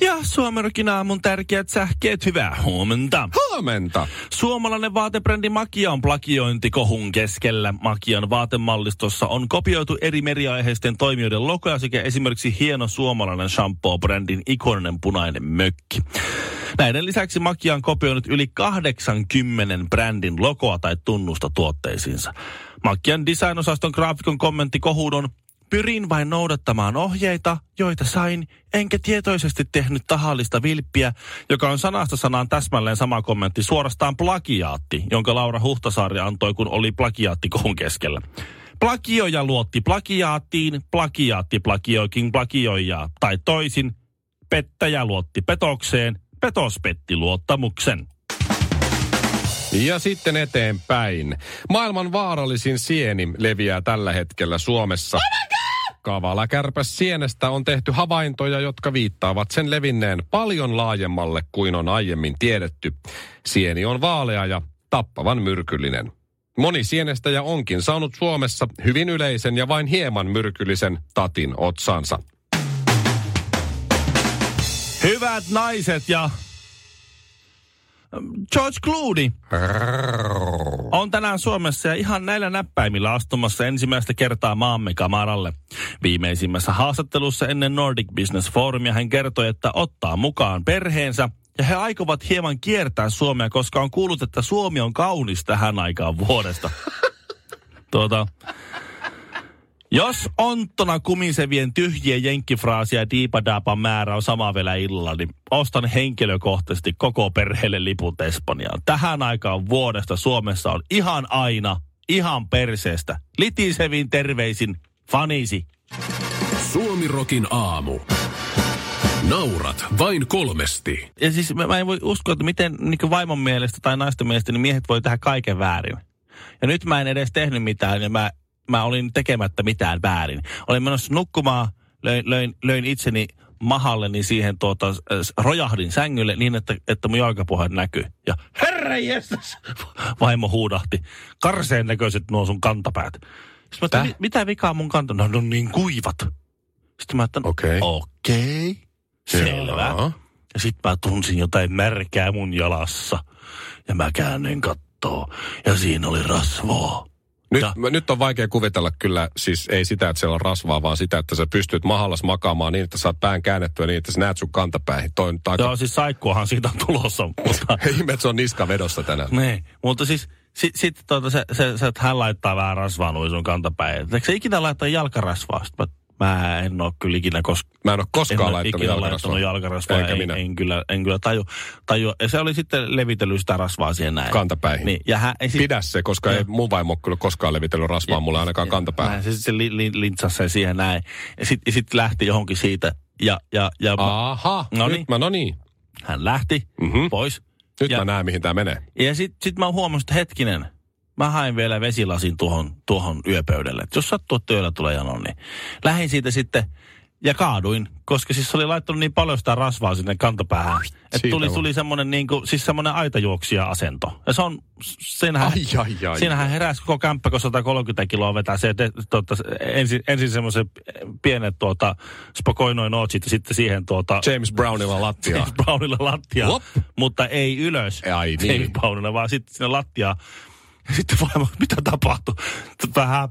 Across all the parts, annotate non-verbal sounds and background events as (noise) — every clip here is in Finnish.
Ja Suomerokin aamun tärkeät sähkeet, hyvää huomenta. Huomenta. Suomalainen vaatebrändi Makia on plagiointikohun keskellä. Makian vaatemallistossa on kopioitu eri meriaiheisten toimijoiden logoja sekä esimerkiksi hieno suomalainen shampoo-brändin ikoninen punainen mökki. Näiden lisäksi Makia on kopioinut yli 80 brändin logoa tai tunnusta tuotteisiinsa. Makian designosaston graafikon kommentti kohuun on Pyrin vain noudattamaan ohjeita, joita sain, enkä tietoisesti tehnyt tahallista vilppiä, joka on sanasta sanaan täsmälleen sama kommentti, suorastaan plagiaatti, jonka Laura Huhtasaari antoi, kun oli plagiaatti kohun keskellä. Plagioja luotti plagiaattiin, plagiaatti plagioikin plagioijaa, tai toisin, pettäjä luotti petokseen, petos petti luottamuksen. Ja sitten eteenpäin. Maailman vaarallisin sieni leviää tällä hetkellä Suomessa. Kavala kärpäs sienestä on tehty havaintoja, jotka viittaavat sen levinneen paljon laajemmalle kuin on aiemmin tiedetty. Sieni on vaalea ja tappavan myrkyllinen. Moni sienestäjä onkin saanut Suomessa hyvin yleisen ja vain hieman myrkyllisen tatin otsansa. Hyvät naiset ja George Clooney on tänään Suomessa ja ihan näillä näppäimillä astumassa ensimmäistä kertaa maamme kamaralle. Viimeisimmässä haastattelussa ennen Nordic Business Forumia hän kertoi, että ottaa mukaan perheensä ja he aikovat hieman kiertää Suomea, koska on kuullut, että Suomi on kaunis tähän aikaan vuodesta. (laughs) tuota, jos onttona kumisevien tyhjien jenkkifraasia diipadaapa määrä on sama vielä illalla, niin ostan henkilökohtaisesti koko perheelle liput Espanjaan. Tähän aikaan vuodesta Suomessa on ihan aina, ihan perseestä. Litisevin terveisin, fanisi. Suomirokin aamu. Naurat vain kolmesti. Ja siis mä, mä en voi uskoa, että miten niin vaimon mielestä tai naisten mielestä niin miehet voi tehdä kaiken väärin. Ja nyt mä en edes tehnyt mitään ja mä mä olin tekemättä mitään väärin. Olin menossa nukkumaan, löin, löin, löin itseni mahalleni siihen tuota, rojahdin sängylle niin, että, että mun jalkapohjat näkyy. Ja herra jestas, vaimo huudahti. Karseen näköiset nuo sun kantapäät. Sitten mä että, mitä vikaa mun kanta? No, no niin kuivat. Sitten mä ajattelin, okei. Okay. Okay. Selvä. Jaa. Ja sitten mä tunsin jotain märkää mun jalassa. Ja mä käännyin kattoo. Ja siinä oli rasvoa. Nyt, mä, nyt on vaikea kuvitella kyllä, siis ei sitä, että siellä on rasvaa, vaan sitä, että sä pystyt mahallas makaamaan niin, että saat pään käännettyä niin, että sä näet sun kantapäihin. Toi aika... Joo, siis saikkuahan siitä on tulossa. Mutta... (laughs) Ihme, se on niska vedossa tänään. niin, mutta siis sitten sit, tuota, se, se, se, että hän laittaa vähän rasvaa noin sun kantapäin. Eikö se ikinä laittaa jalkarasvaa? Sitten mä en ole kyllä ikinä kos- Mä en ole koskaan en laittanut ikinä jalkarasvaa. jalkarasvaa. en, minä. En, kyllä, en kyllä taju, taju. Ja se oli sitten levitellyt sitä rasvaa siihen näin. Kantapäihin. Niin, ja hän, sit, Pidä se, koska ja, ei mun vaimo kyllä koskaan levitellyt rasvaa ja, mulle ainakaan ja, kantapäähän. Näin, se sitten li, li, lintsasi sen siihen näin. Ja sitten sit lähti johonkin siitä. Ja, ja, ja, Aha, no nyt mä, no niin. Hän lähti mm-hmm. pois. Nyt ja, mä näen, mihin tämä menee. Ja sitten sit mä huomasin, että hetkinen, mä hain vielä vesilasin tuohon, tuohon yöpöydälle. Et jos sattuu, että työllä tulee jano, niin lähdin siitä sitten ja kaaduin, koska siis oli laittanut niin paljon sitä rasvaa sinne kantapäähän. Että tuli, tuli semmoinen niin kuin, siis semmoinen aitajuoksija asento. Ja se on, siinähän, ai, ai, ai, siinähän heräsi koko kämppä, kun 130 kiloa vetää se, että tuota, ensin, ensin semmoisen pienet tuota, spokoinoin nootsit ja sitten siihen tuota... James Brownilla lattia. James Brownilla lattia, mutta ei ylös ai, niin. James Brownilla, vaan sitten sinne lattiaan. Ja sitten vaimo, mitä tapahtui? Vähän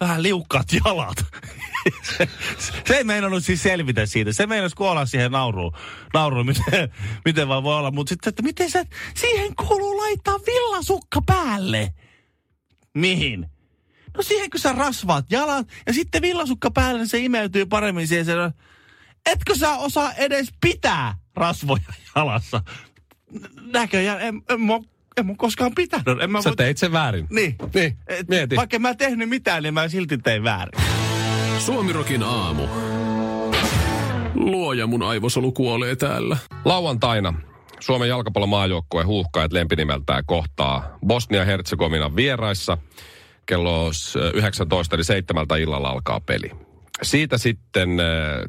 vähän liukkaat jalat. se, (laughs) se ei meinannut siis selvitä siitä. Se meinasi kuolla siihen nauruun, nauruun miten, miten vaan voi olla. Mutta sitten, että miten se, siihen kuuluu laittaa villasukka päälle. Mihin? No siihen, kun sä rasvaat jalat ja sitten villasukka päälle, niin se imeytyy paremmin siihen. Se, etkö sä osaa edes pitää rasvoja jalassa? Näköjään, en, en, en en mä koskaan pitänyt. En mä Sä voi... teit sen väärin. Niin. niin. Et, mieti. Vaikka mä en tehnyt mitään, niin mä silti tein väärin. Suomirokin aamu. Luoja mun aivosolu kuolee täällä. Lauantaina Suomen jalkapallomaajoukkue huuhkajat lempinimeltään kohtaa Bosnia-Herzegovinan vieraissa. Kello 19 eli seitsemältä illalla alkaa peli. Siitä sitten äh,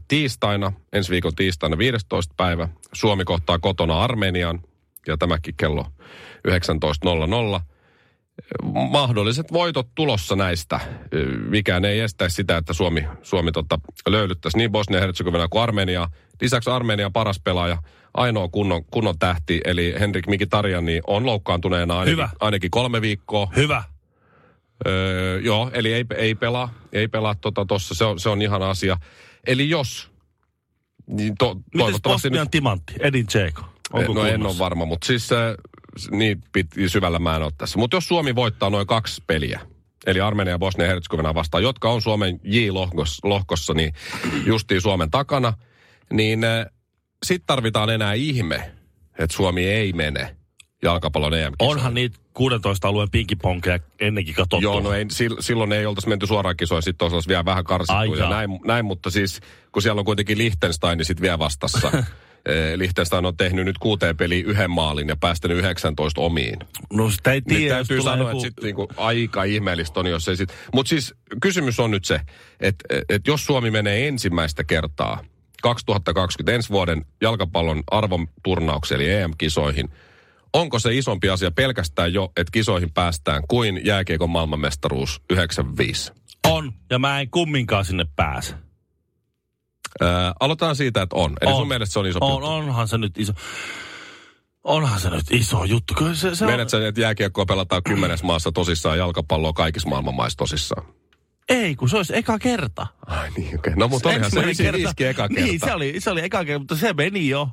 tiistaina, ensi viikon tiistaina 15. päivä, Suomi kohtaa kotona Armenian, ja tämäkin kello 19.00. Mahdolliset voitot tulossa näistä. Mikään ei estäisi sitä, että Suomi, Suomi tota, löylyttäisi niin Bosnia-Herzegovina kuin Armenia. Lisäksi Armenian paras pelaaja, ainoa kunnon, kunnon tähti, eli Henrik Mikitarjani on loukkaantuneena ainakin, Hyvä. ainakin kolme viikkoa. Hyvä. Öö, joo, eli ei, ei pelaa, ei pelaa tuossa, tota, se, on, se on ihan asia. Eli jos, niin to, Mites toivottavasti Bosnian timantti, Edin Dzeko? Onko no en kunnossa? ole varma, mutta siis äh, niin pit, syvällä mä en ole tässä. Mutta jos Suomi voittaa noin kaksi peliä, eli Armenia ja Bosnia ja Herzegovina vastaan, jotka on Suomen J-lohkossa, niin justiin Suomen takana, niin äh, sitten tarvitaan enää ihme, että Suomi ei mene jalkapallon em Onhan niitä 16 alueen pinkiponkeja ennenkin katsottu. Joo, no ei, sil- silloin ei oltaisi menty suoraan kisoihin, sitten olisi vielä vähän karsittu Ai ja näin, näin, mutta siis kun siellä on kuitenkin Liechtenstein, niin sitten vielä vastassa. (laughs) Eh, Liechtenstein on tehnyt nyt kuuteen peliin yhden maalin ja päästänyt 19 omiin. No sitä ei Niin tiedä, jos täytyy sanoa, joku... että sit niinku aika ihmeellistä on, jos ei sit... Mutta siis kysymys on nyt se, että et jos Suomi menee ensimmäistä kertaa 2020 ensi vuoden jalkapallon arvoturnaukseen eli EM-kisoihin, onko se isompi asia pelkästään jo, että kisoihin päästään kuin jääkiekon maailmanmestaruus 95? On, ja mä en kumminkaan sinne pääse. Öö, aloitetaan siitä, että on. Eli On. sun mielestä se on iso On, juttu. onhan se nyt iso... Onhan se nyt iso juttu. Kyllä se, se on... Menet sä, että jääkiekkoa pelataan kymmenes maassa tosissaan, jalkapalloa kaikissa maailman maissa tosissaan? Ei, kun se olisi eka kerta. Ai niin, okei. Okay. No mutta olihan se Ensimmäinen 95 eka kerta. Niin, se oli, se oli eka kerta, mutta se meni jo.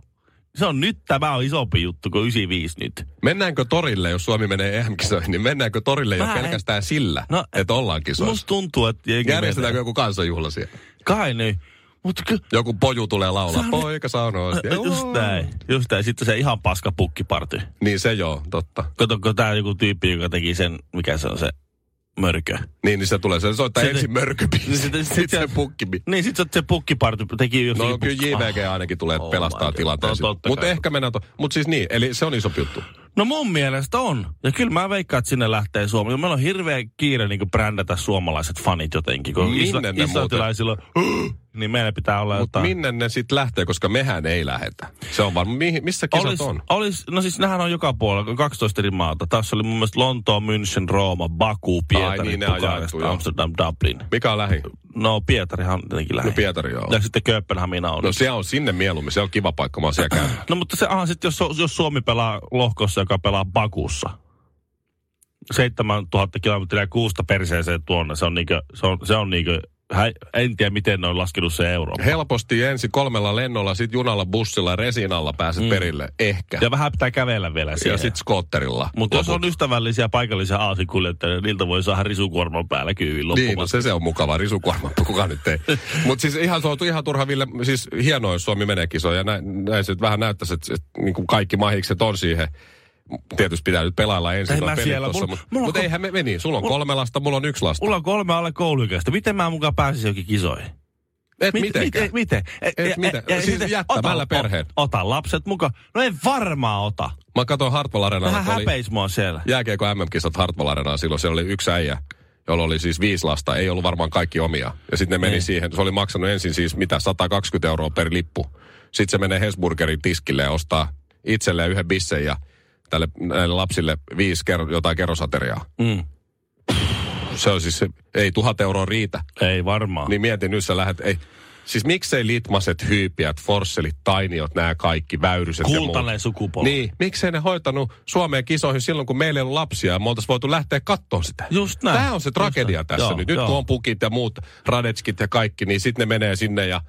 Se on nyt, tämä on isompi juttu kuin 95 nyt. Mennäänkö torille, jos Suomi menee EM-kisoihin, niin mennäänkö torille jo Mä en- pelkästään sillä, No, että ollaan kisoissa? Musta tuntuu, että... Järjestetäänkö joku kansanjuhla siellä? Kai niin. Mutta ky- Joku poju tulee laulaa, Se on- poika sanoo. Ä, Just näin, just näin. Sitten se ihan paska pukkiparty. Niin se joo, totta. Katsokko tää joku tyyppi, joka teki sen, mikä se on se mörkö. Niin, niin se tulee. Se soittaa Sitten- ensin mörköbiisi, (laughs) Sitten- sitten sitten- se pukkibi. Niin sit se, se pukkiparty teki jo No kyllä JVG ainakin tulee Oh pelastaa God. tilanteen. No, Mutta ehkä mennään... To- Mutta siis niin, eli se on iso juttu. No mun mielestä on. Ja kyllä mä veikkaan, että sinne lähtee Suomi. Meillä on hirveä kiire niin brändätä suomalaiset fanit jotenkin. Kun Minne isla- ne muuten- islantilaisilla on, niin meillä pitää olla Mutta jotain. minne ne sitten lähtee, koska mehän ei lähetä. Se on varmaan, mihin- missä kisat Olis, on? olis, no siis nehän on joka puolella, 12 eri maata. Tässä oli mun mielestä Lontoa, München, Rooma, Baku, Pietari, niin, on Bukarest. Amsterdam, Dublin. Mikä on lähi? No Pietarihan on tietenkin lähin. No Pietari joo. Ja sitten Kööpenhamina on. No se on sinne mieluummin, se on kiva paikka, mä oon siellä käynyt. No mutta se, aha, sitten jos, jos Suomi pelaa lohkossa, joka pelaa Bakussa, 7000 kilometriä kuusta perseeseen tuonne, se on niinkö, se on, se on niinkö, hä, en tiedä miten ne on laskenut se euro. Helposti ensin kolmella lennolla, sit junalla, bussilla ja resinalla pääset mm. perille. Ehkä. Ja vähän pitää kävellä vielä ja siihen. sit skootterilla. mutta jos on ystävällisiä paikallisia aasikuljettajia, niin niiltä voi saada risukuorman päällä kyydin Niin, no se, se on mukava, risukuorma, kuka nyt ei. (laughs) Mutta siis ihan, se on ihan turha, Ville, siis hienoa, jos Suomi menee kisoon, ja näin, näin se vähän näyttäisi, että, että niin kuin kaikki mahikset on siihen. Tietysti pitää nyt pelailla ensin Ei mä siellä, tossa, mulla- mutta mulla mut eihän me meni. Sulla on mulla- kolme lasta, mulla on yksi lasta. Mulla on kolme alle kouluikäistä. Miten mä mukaan pääsisin jokin kisoihin? Et Mit- mitenkään. Miten? miten? Et miten? Siis jättämällä perheen. Ota lapset mukaan. No en varmaan ota. Mä katsoin Hartwall Arenalla, Vähän häpeis mua siellä. jääkiekko MM-kisat Hartwall Arenalla silloin. Siellä oli yksi äijä, jolla oli siis viisi lasta. Ei ollut varmaan kaikki omia. Ja sitten ne meni Niin. siihen. Se oli maksanut ensin siis mitä, 120 euroa per lippu. Sitten se menee Hesburgerin tiskille ja ostaa itselleen yhden bissen ja tälle näille lapsille viisi ker- jotain kerrosateriaa. Mm. Se on siis, ei tuhat euroa riitä. Ei varmaan. Niin mietin nyt sä lähdet, ei. Siis miksei litmaset, hyypiät, forsselit, tainiot, nämä kaikki, väyryset ja muut. Kultainen sukupolvi. Niin, miksei ne hoitanut Suomeen kisoihin silloin, kun meillä ei ollut lapsia ja me oltaisiin voitu lähteä kattoon sitä. Just näin. Tämä on se tragedia Just näin. tässä Joo, nyt. Nyt joo. kun on pukit ja muut, radetskit ja kaikki, niin sitten ne menee sinne ja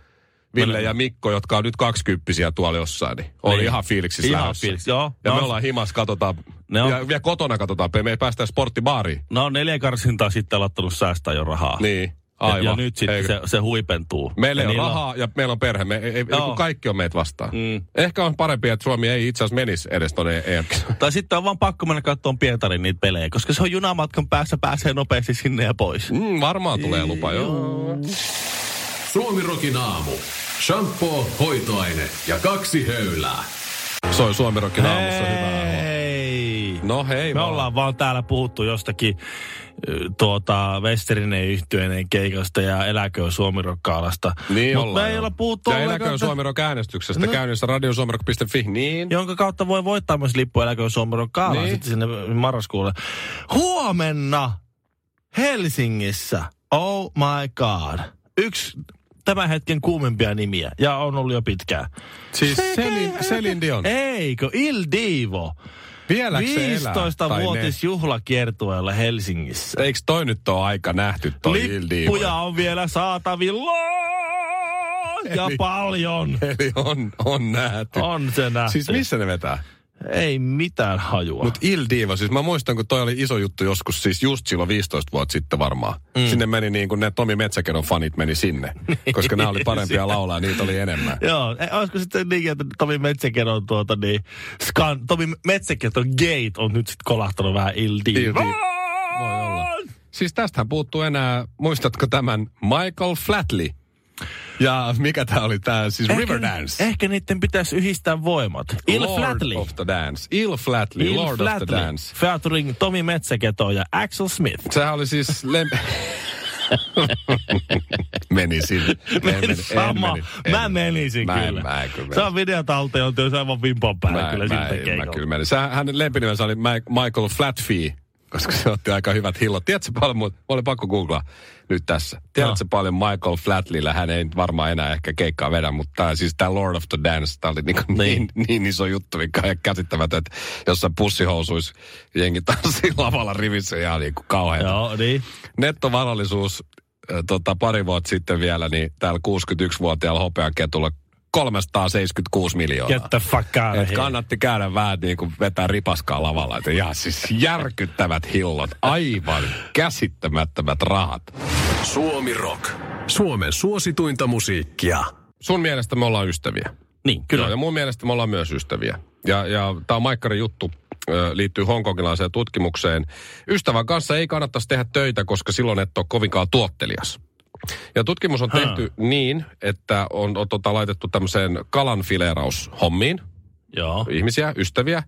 Ville ja Mikko, jotka on nyt kaksikymppisiä tuolla jossain, niin on Niin. ihan fiiliksissä Ihan fiiliksi, joo. Ja No. me ollaan himas, katsotaan. Ne on- Ja vielä kotona katsotaan, me ei päästä sporttibaariin. No neljä karsintaa sitten alattanut säästää jo rahaa. Niin, Ja, aivan. ja nyt sitten se, se huipentuu. Meillä ja niillä rahaa ja meillä on perhe. Me, ei, ei, Joo. kun kaikki on meitä vastaan. Mm. Ehkä on parempi, että Suomi ei itse asiassa menisi edes tuonne em (laughs) Tai sitten on vaan pakko mennä katsomaan Pietarin niitä pelejä, koska se on junamatkan päässä, pääsee nopeasti sinne ja pois. mm, Varmaan tulee lupa, joo. Suomirokin aamu. Shampoo, hoitoaine ja kaksi höylää. Soi Suomirokin aamussa hyvää. Hei! No hei Me vaan. ollaan vaan täällä puhuttu jostakin, tuota Westerinen yhtyeen keikasta ja eläköön Suomirokkaalasta. Niin Mutta ollaan, me ei olla puhuttu Ja eläköön että- Suomirok äänestyksestä No. käynnissä radiosuomirok.fi. Niin. jonka kautta voi voittaa myös lippu eläköön Suomirokkaalaan niin. sitten sinne marraskuulle. Huomenna Helsingissä, oh my god, yksi tämän hetken kuumimpia nimiä, ja on ollut jo pitkään. Siis Selin, Selin Dion. Eikö, Il Divo. Vieläkö se elää? 15 Tai ne? vuotis juhlakiertueella Helsingissä. Eikö toi nyt ole aika nähty toi Il Divo? Lippuja on vielä saatavilla. Ja Eli- paljon. Eli on, on nähty. On se nähty. Siis missä ne vetää? Ei mitään hajua. Mutta Il Divo, siis mä muistan, kun toi oli iso juttu joskus, siis just silloin 15 vuotta sitten varmaan. Mm. Sinne meni niin kuin ne Tomi Metsäkedon fanit meni sinne, (laughs) koska nämä oli parempia laulaa ja niitä oli enemmän. (laughs) Joo, e, olisiko sitten niin, että Tomi Metsäkeron tuota niin, skan, Tomi Metsäkeron gate on nyt sitten kolahtanut vähän Il. Divo. Voi olla. Siis tästähän puuttuu enää, muistatko tämän Michael Flatley? Ja mikä tää oli tää, siis Riverdance. Ehkä niiden pitäisi yhdistää voimat. Il Lord Flatley. of the Dance. Il Flatley, Il Lord of the Flatley. Dance. Featuring Tomi Metsäketo ja Axel Smith. Sehän oli siis... Lem... (laughs) meni sinne. En Meni meni, en sama. meni, en Mä menisin mä kyllä. Mä en kyllä Se on videotalteen, on aivan vimpan päällä Mä, kyllä mä, siltä mä keikalla. kyllä menin. Sä, hänen lempinimensä oli Michael Flatfee, koska se otti aika hyvät hillot. Tiedätkö paljon, mutta oli pakko googlaa nyt tässä. Tiedätkö No. paljon Michael Flatleyllä, hän ei varmaan enää ehkä keikkaa vedä, mutta tää, siis tämä Lord of the Dance, tämä oli niin, niin. niin, niin iso juttu, mikä on käsittämätön, että jossain pussihousuissa jengi tanssii (laughs) lavalla rivissä ihan niin kuin kauheata. Joo, niin. Nettovarallisuus tota, pari vuotta sitten vielä, niin täällä 61-vuotiaalla hopeaketulla 376 miljoonaa. Get the fuck out of Et kannatti käydä vähän niin kuin vetää ripaskaa lavalla. Että ja siis järkyttävät hillot, aivan käsittämättömät rahat. Suomi Rock. Suomen suosituinta musiikkia. Sun mielestä me ollaan ystäviä. Niin, kyllä. Joo, ja mun mielestä me ollaan myös ystäviä. Ja, ja tämä on Maikkarin juttu, liittyy hongkongilaiseen tutkimukseen. Ystävän kanssa ei kannattaisi tehdä töitä, koska silloin et ole kovinkaan tuottelias. Ja tutkimus on tehty niin, että on, on tota, laitettu tämmöiseen kalanfileeraushommiin Joo. ihmisiä, ystäviä.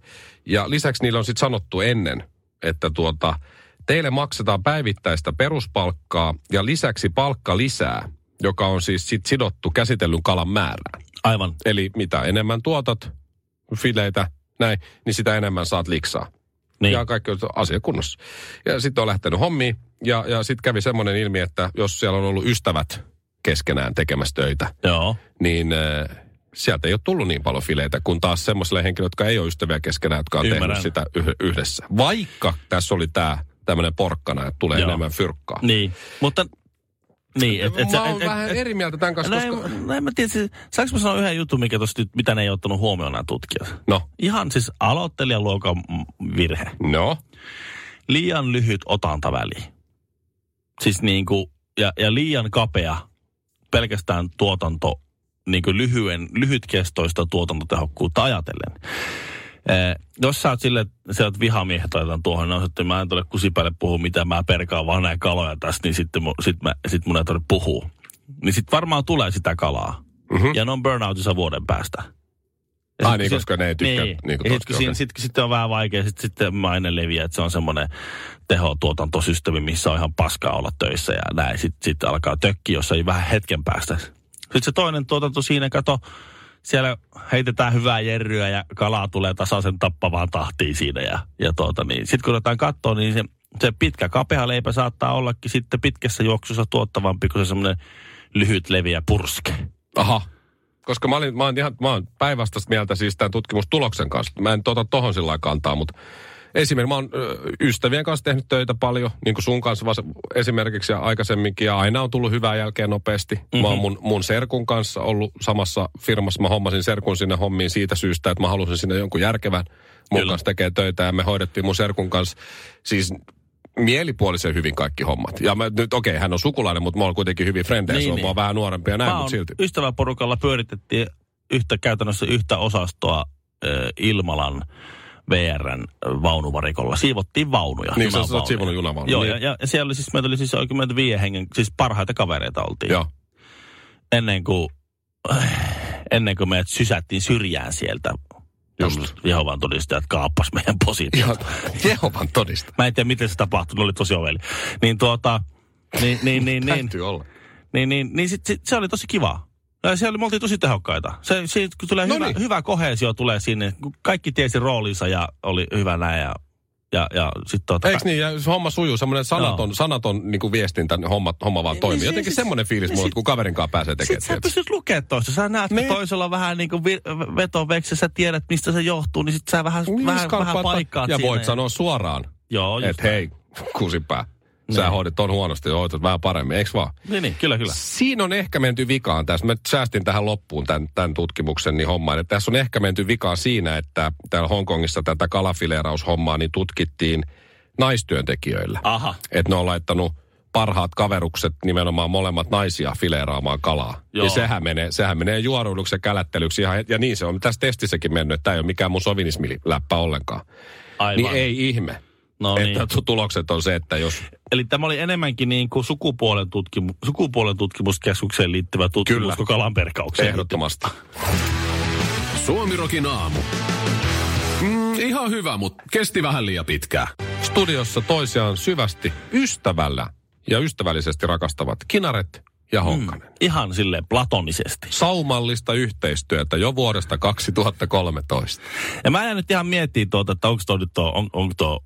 Ja lisäksi niille on sitten sanottu ennen, että tuota, teille maksetaan päivittäistä peruspalkkaa ja lisäksi palkka lisää, joka on siis sit sidottu käsitellyn kalan määrään. Aivan. Eli mitä enemmän tuotat fileitä, näin, niin sitä enemmän saat liksaa. Niin. Ja kaikki on asia kunnossa. Ja sitten on lähtenyt hommiin. Ja, ja sitten kävi semmoinen ilmi, että jos siellä on ollut ystävät keskenään tekemässä töitä, Joo. niin äh, sieltä ei ole tullut niin paljon fileitä kuin taas semmoisille henkilöille, jotka ei ole ystäviä keskenään, jotka on Ymmärrän. tehnyt sitä yh- yhdessä. Vaikka tässä oli tämä tämmöinen porkkana, että tulee Joo. enemmän fyrkkaa. Niin. Mutta... Niin, et, et, Mä oon et, vähän et, eri mieltä tämän kanssa, No, koska... en, no mä tiedä, siis, saanko mä sanoa yhden jutun, mikä tosta nyt, mitä ne ei ottanut huomioon nämä tutkijat? No, Ihan siis aloittelijaluokan virhe. no. Liian lyhyt otantaväli. Siis niin kuin, ja, ja liian kapea pelkästään tuotanto, niin kuin lyhyen, lyhytkestoista tuotantotehokkuutta ajatellen. Eh, jos sä oot että sä oot vihamiehet laitan tuohon, niin on, että mä en tule kusipäille puhua mitään, mä perkaan vaan näin kaloja tässä, niin sitten mun, sit mä, sit mun ei tarvitse puhua. Niin sit varmaan tulee sitä kalaa. Mhm. Ja ne on burnoutissa vuoden päästä. Ja Ai sit- niin, sit- koska ne ei tykkää Niin, niin sitten totka, sit, sit, sit on vähän vaikea, sitten sit maine leviää, että se on semmoinen tehotuotantosysteemi, missä on ihan paskaa olla töissä ja näin. Sitten sit alkaa tökki, jos ei vähän hetken päästä. Sitten se toinen tuotanto siinä, kato, siellä heitetään hyvää jerryä ja kalaa tulee tasaisen tappavaan tahtiin siinä. Ja, ja tuota, niin. Sitten kun otetaan katsoa, niin se, se pitkä kapea leipä saattaa ollakin sitten pitkässä juoksussa tuottavampi kuin se semmoinen lyhyt leviä purske. Aha. Koska mä, olin, mä, oon ihan, mä päinvastaista mieltä siis tämän tutkimustuloksen kanssa. Mä en tota tohon sillä kantaa, mutta esimerkiksi mä oon ystävien kanssa tehnyt töitä paljon, niin kuin sun kanssa esimerkiksi ja aikaisemminkin, ja aina on tullut hyvää jälkeen nopeasti. Mm-hmm. Mä oon mun, mun serkun kanssa ollut samassa firmassa, mä hommasin serkun sinne hommiin siitä syystä, että mä halusin sinne jonkun järkevän mun Kyllä. kanssa tekee töitä, ja me hoidettiin mun serkun kanssa siis mielipuolisen hyvin kaikki hommat. Ja mä nyt, okei, hän on sukulainen, mutta mä oon kuitenkin hyvin frendejä, Niin, se on niin. vähän nuorempi ja näin, Mä mutta silti. ystäväporukalla pyöritettiin yhtä käytännössä yhtä osastoa äh, Ilmalan VRn vaunuvarikolla. Siivottiin vaunuja. Niin, sä oot siivonut junavaunuja, Joo, niin. ja, ja, ja, siellä oli siis, meitä oli siis oikein viiden hengen, siis parhaita kavereita oltiin. Joo. Ennen kuin, ennen kuin meidät sysättiin syrjään sieltä Just. Jehovan todistajat kaappas meidän positiot. Ihan Jehovan todista. Mä en tiedä, miten se tapahtui, ne oli tosi oveli. Niin tuota, niin, niin, niin, niin, Täytyy olla. niin, niin, niin sit, sit, se oli tosi kiva. Se oli, me oltiin tosi tehokkaita. Se, siitä, kun tulee No hyvä, niin. hyvä kohesio tulee sinne, kun kaikki tiesi roolinsa ja oli hyvä näin ja, ja, ja sitten tuota, Eikö niin? Ja se homma sujuu, semmoinen sanaton, Joo. sanaton niin kuin viestintä, homma, homma vaan Niin, toimii. siis- Jotenkin siis- semmoinen fiilis niin mulla, sit- kun kaverin kanssa pääsee tekemään. Sitten sä pystyt lukemaan toista. Sä näet, Niin. niin. toisella on vähän niin kuin vetoveksi, sä tiedät, mistä se johtuu, niin sitten sä vähän, Niin, vähän, skarppaat- vähän paikkaat Ja siinä. voit sanoa suoraan, Joo, että hei, (laughs) kusipää, sä Niin. hoidit ton huonosti ja hoitat vähän paremmin, eikö vaan? Niin, niin, kyllä, kyllä. Siinä on ehkä menty vikaan tässä. Mä säästin tähän loppuun tämän, tämän tutkimuksen niin hommaan. Että tässä on ehkä menty vikaan siinä, että täällä Hongkongissa tätä kalafileeraushommaa niin tutkittiin naistyöntekijöillä. Aha. Että ne on laittanut parhaat kaverukset, nimenomaan molemmat naisia fileeraamaan kalaa. Joo. Ja sehän menee, sehän menee juoruiluksi ja kälättelyksi ihan, ja niin se on tässä testissäkin mennyt, että tämä ei ole mikään mun sovinismiläppä ollenkaan. Aivan. Niin ei ihme, no että niin. tu- tulokset on se, että jos Eli tämä oli enemmänkin niin kuin sukupuolen, tutkimu- sukupuolen tutkimuskeskukseen liittyvä tutkimus Kyllä. kuin kalanperkaukseen. ehdottomasti. Suomirokin aamu. Mm, ihan hyvä, mutta kesti vähän liian pitkään. studiossa toisiaan syvästi ystävällä ja ystävällisesti rakastavat Kinaret ja Honkanen. Mm. Ihan silleen platonisesti. Saumallista yhteistyötä jo vuodesta 2013. Ja mä en nyt ihan miettiä tuota, että onko tuo nyt tuo, on, onko tuo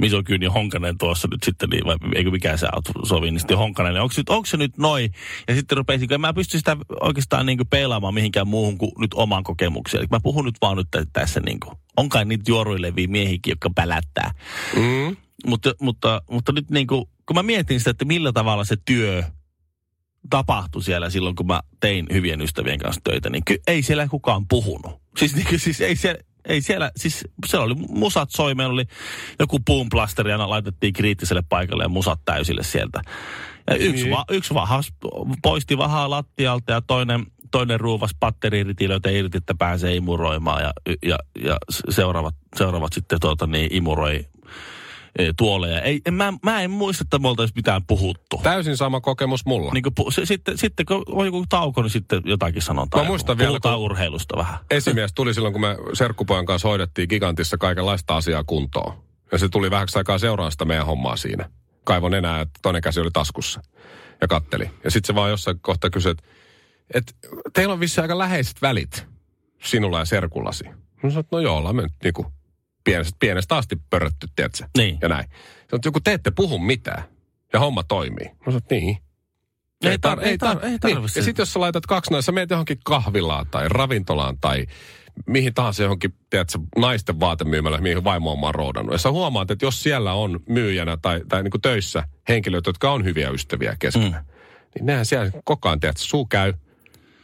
misokyyni Honkanen tuossa nyt sitten, niin, vai eikö mikään se sovinisti Honkanen, niin onko, nyt, onko se nyt noin? Ja sitten rupesin, kun en mä pysty sitä oikeastaan niin peilaamaan mihinkään muuhun kuin nyt omaan kokemukseen. Eli mä puhun nyt vaan nyt tässä niin kuin, on kai niitä juoruileviä miehiäkin, jotka pälättää. Mm. Mutta, mutta, mutta nyt niin kuin, kun mä mietin sitä, että millä tavalla se työ tapahtui siellä silloin, kun mä tein hyvien ystävien kanssa töitä, niin ky- ei siellä kukaan puhunut. Siis, niin, siis ei siellä, ei siellä, siis siellä oli musat soi, meillä oli joku boomplasteri, aina laitettiin kriittiselle paikalle ja musat täysille sieltä. Ja yksi, Niin. va, yksi vahas poisti vahaa lattialta ja toinen, toinen ruuvas patteriiritilöitä irti, että pääsee imuroimaan ja, ja, ja seuraavat, seuraavat sitten tuota, niin, imuroi tuoleja. Ei, en, mä, mä en muista, että me oltaisiin mitään puhuttu. Täysin sama kokemus mulla. Niin kuin, se, sitten, sitten kun on joku tauko, niin sitten jotakin sanotaan. Mä muistan vielä, Puhutaan kun- urheilusta vähän. Esimies tuli silloin, kun me Serkkupojan kanssa hoidettiin Gigantissa kaikenlaista asiaa kuntoon. Ja se tuli vähäksi aikaa seuraan sitä meidän hommaa siinä. Kaivon enää, että toinen käsi oli taskussa. Ja katteli. Ja sitten se vaan jossain kohtaa kysyi, että, että teillä on vissi aika läheiset välit sinulla ja serkullasi. Mä sanoin, että no joo, ollaan me nyt niinku pienestä, pienestä asti pörrötty, tiedätkö? Niin. Ja näin. Että joku te ette puhu mitään. Ja homma toimii. Mä sanoin, niin. Ei tar- ei tar- ei tarvi niin. se- Ja sitten jos sä laitat kaksi naista, sä menet johonkin kahvilaan tai ravintolaan tai mihin tahansa johonkin, tiedätkö, naisten vaatemyymälä, mihin vaimo on roodannut. Ja sä huomaat, että jos siellä on myyjänä tai, tai niin kuin töissä henkilöitä, jotka on hyviä ystäviä keskenään, mm. niin nehän siellä koko ajan, tiedätkö, suu käy.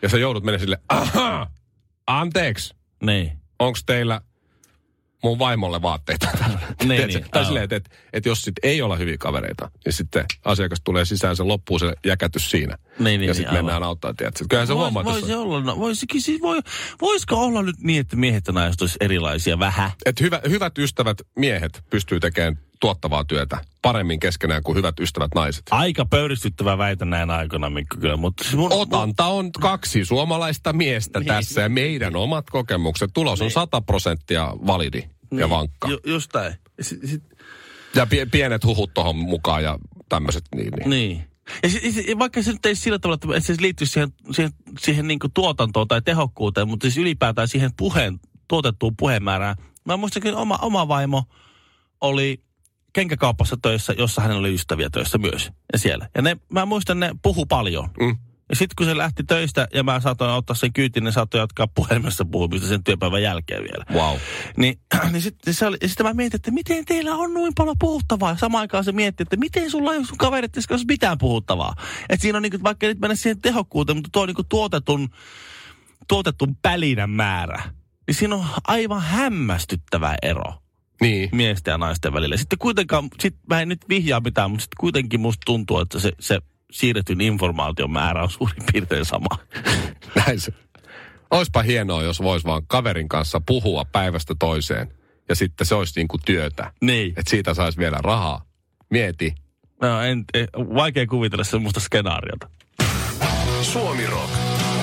Ja sä joudut menemään sille, ahaa, anteeksi, Niin. onko teillä mun vaimolle vaatteita? Niin, (laughs) niin, tai aivan. silleen, että, että, että jos sit ei olla hyviä kavereita, niin sitten asiakas tulee sisään, se loppuu se jäkätys siinä. Niin, niin, ja niin, sitten aivan. mennään auttaa, tiedätkö? Kyllähän se Vois- huomaa, voisi olla, no, voisikin, siis voi, voisiko olla nyt niin, että miehet ja naiset olisi erilaisia vähän? että hyvä, hyvät ystävät miehet pystyy tekemään tuottavaa työtä paremmin keskenään kuin hyvät ystävät naiset. Aika pöyristyttävä väitä näin aikoina, Mikko, kyllä. Mutta siis mun, Otanta on kaksi suomalaista miestä Niin. tässä ja meidän omat kokemukset. Tulos on 100 prosenttia validi ja vankka. Ju, just näin. Sit, sit, Ja pie- pienet huhut tuohon mukaan ja tämmöiset. Niin, niin. Niin. Ja sit, sit, vaikka se nyt ei sillä tavalla, että se liittyisi siihen, siihen, siihen niin tuotantoon tai tehokkuuteen, mutta siis ylipäätään siihen puheen, tuotettuun puhemäärään. Mä muistan, että oma, oma vaimo oli kenkäkaupassa töissä, jossa hänellä oli ystäviä töissä myös. Ja siellä. Ja ne, mä muistan, ne puhu paljon. Mm. Ja sitten kun se lähti töistä ja mä saatoin ottaa sen kyytin, ne saattoi jatkaa puhelimessa puhumista sen työpäivän jälkeen vielä. Wow. Niin, (clears throat) niin sitten se oli, sitten mä mietin, että miten teillä on noin paljon puhuttavaa. Ja samaan aikaan se mietti, että miten sulla ei sun kaverit kanssa mitään puhuttavaa. Että siinä on niin kuin, vaikka nyt mennä siihen tehokkuuteen, mutta tuo niin kuin tuotetun, tuotetun pälinän määrä. Niin siinä on aivan hämmästyttävä ero Niin. miesten ja naisten välillä. Sitten kuitenkaan, sit mä en nyt vihjaa mitään, mutta sitten kuitenkin musta tuntuu, että se, se siirretyn informaation määrä on suurin piirtein sama. (laughs) Näin se. Oispa hienoa, jos vois vaan kaverin kanssa puhua päivästä toiseen. Ja sitten se olisi niin kuin työtä. Niin. Että siitä saisi vielä rahaa. Mieti. No, en, en, vaikea kuvitella semmoista skenaariota. Suomi Rock.